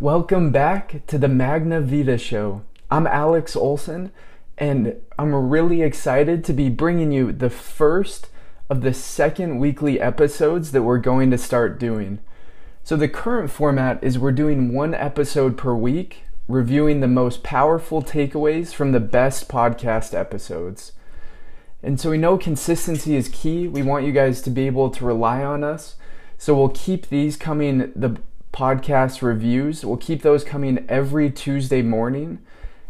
Welcome back to the Magna Vita Show. I'm Alex Olson, and I'm really excited to be bringing you the first of the second weekly episodes that we're going to start doing. So, the current format is we're doing one episode per week, reviewing the most powerful takeaways from the best podcast episodes. And so, we know consistency is key. We want you guys to be able to rely on us. So, we'll keep these coming the podcast reviews. We'll keep those coming every Tuesday morning.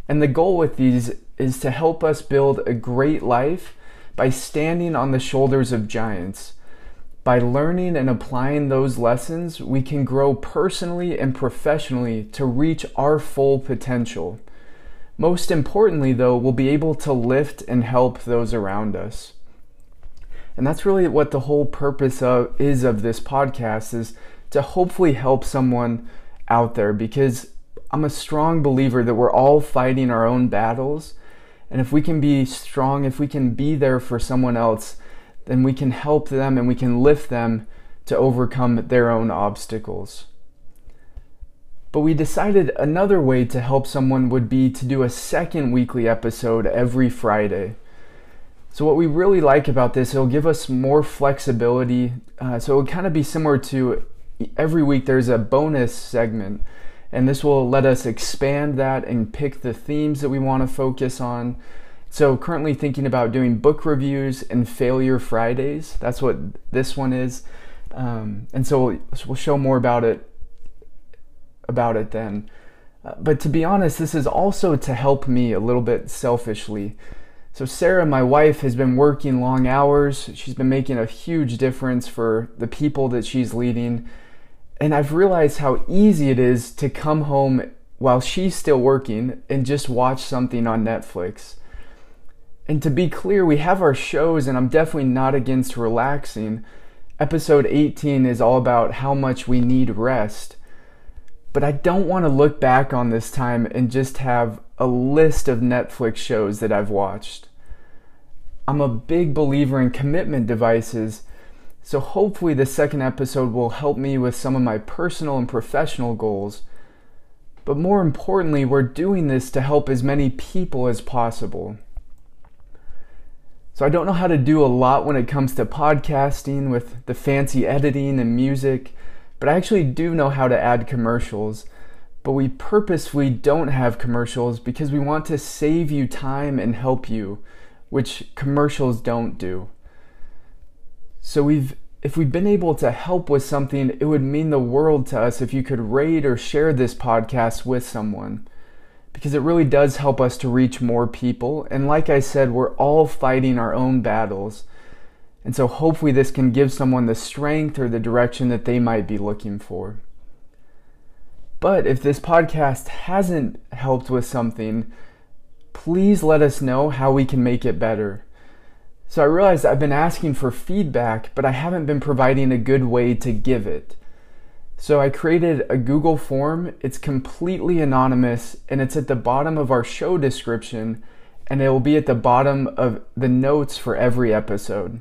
And the goal with these is to help us build a great life by standing on the shoulders of giants. By learning and applying those lessons, we can grow personally and professionally to reach our full potential. Most importantly, though, we'll be able to lift and help those around us. And that's really what the whole purpose of is of this podcast is to hopefully help someone out there because I'm a strong believer that we're all fighting our own battles. And if we can be strong, if we can be there for someone else, then we can help them and we can lift them to overcome their own obstacles. But we decided another way to help someone would be to do a second weekly episode every Friday. So, what we really like about this, it'll give us more flexibility. Uh, so, it would kind of be similar to every week there's a bonus segment, and this will let us expand that and pick the themes that we want to focus on. So, currently thinking about doing book reviews and Failure Fridays. That's what this one is. Um, and so we'll, show more about it about it then. Uh, but to be honest, this is also to help me a little bit selfishly. So, Sarah, my wife, has been working long hours. She's been making a huge difference for the people that she's leading. And I've realized how easy it is to come home while she's still working and just watch something on Netflix. And to be clear, we have our shows, and I'm definitely not against relaxing. Episode 18 is all about how much we need rest. But I don't want to look back on this time and just have a list of Netflix shows that I've watched. I'm a big believer in commitment devices so, hopefully, this second episode will help me with some of my personal and professional goals. But more importantly, we're doing this to help as many people as possible. So, I don't know how to do a lot when it comes to podcasting with the fancy editing and music, but I actually do know how to add commercials. But we purposefully don't have commercials because we want to save you time and help you, which commercials don't do. So we've if we've been able to help with something, it would mean the world to us if you could rate or share this podcast with someone. Because it really does help us to reach more people. And like I said, we're all fighting our own battles. And so hopefully this can give someone the strength or the direction that they might be looking for. But if this podcast hasn't helped with something, please let us know how we can make it better. So I realized I've been asking for feedback, but I haven't been providing a good way to give it. So I created a Google form. It's completely anonymous and it's at the bottom of our show description and it will be at the bottom of the notes for every episode.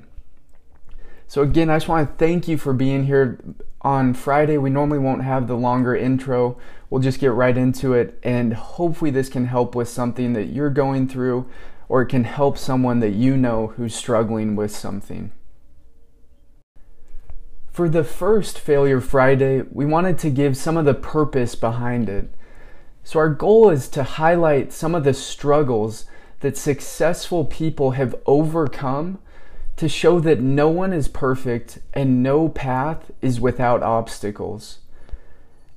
So again, I just want to thank you for being here on Friday. We normally won't have the longer intro. We'll just get right into it and hopefully this can help with something that you're going through or it can help someone that you know who's struggling with something. For the first Failure Friday, we wanted to give some of the purpose behind it. So, our goal is to highlight some of the struggles that successful people have overcome to show that no one is perfect and no path is without obstacles.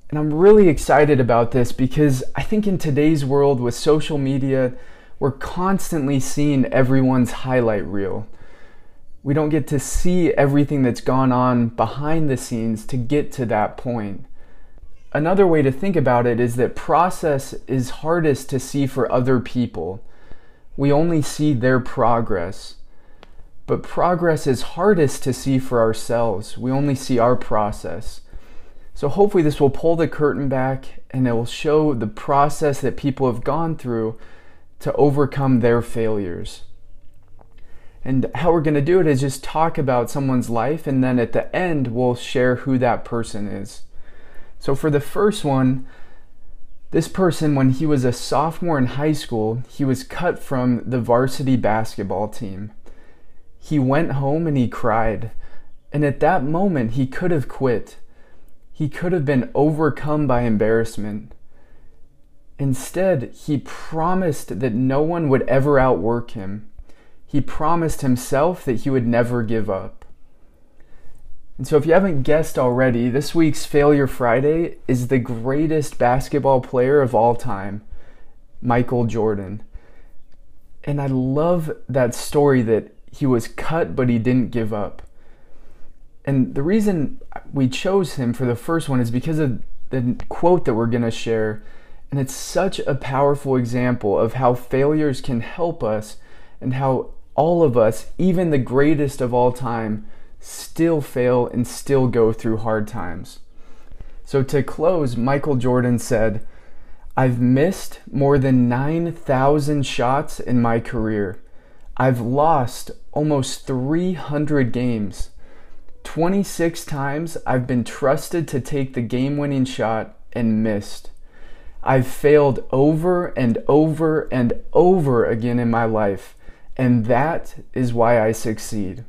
And I'm really excited about this because I think in today's world with social media, we're constantly seeing everyone's highlight reel. We don't get to see everything that's gone on behind the scenes to get to that point. Another way to think about it is that process is hardest to see for other people. We only see their progress. But progress is hardest to see for ourselves. We only see our process. So hopefully, this will pull the curtain back and it will show the process that people have gone through to overcome their failures. And how we're going to do it is just talk about someone's life, and then at the end, we'll share who that person is. So, for the first one, This person, when he was a sophomore in high school, he was cut from the varsity basketball team. He went home and he cried. And at that moment, he could have quit. He could have been overcome by embarrassment. Instead, he promised that no one would ever outwork him. He promised himself that he would never give up. And so, if you haven't guessed already, this week's Failure Friday is the greatest basketball player of all time, Michael Jordan. And I love that story that he was cut, but he didn't give up. And the reason we chose him for the first one is because of the quote that we're going to share. And it's such a powerful example of how failures can help us and how all of us, even the greatest of all time, still fail and still go through hard times. So to close, Michael Jordan said, I've missed more than 9,000 shots in my career. I've lost almost 300 games. 26 times I've been trusted to take the game winning shot and missed. I've failed over and over and over again in my life, and that is why I succeed.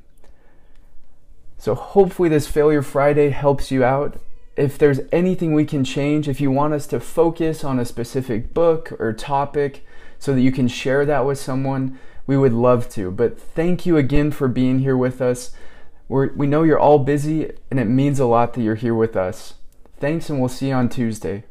So hopefully this Failure Friday helps you out. If there's anything we can change, if you want us to focus on a specific book or topic so that you can share that with someone, we would love to. But thank you again for being here with us. We're, we know you're all busy, and it means a lot that you're here with us. Thanks, and we'll see you on Tuesday.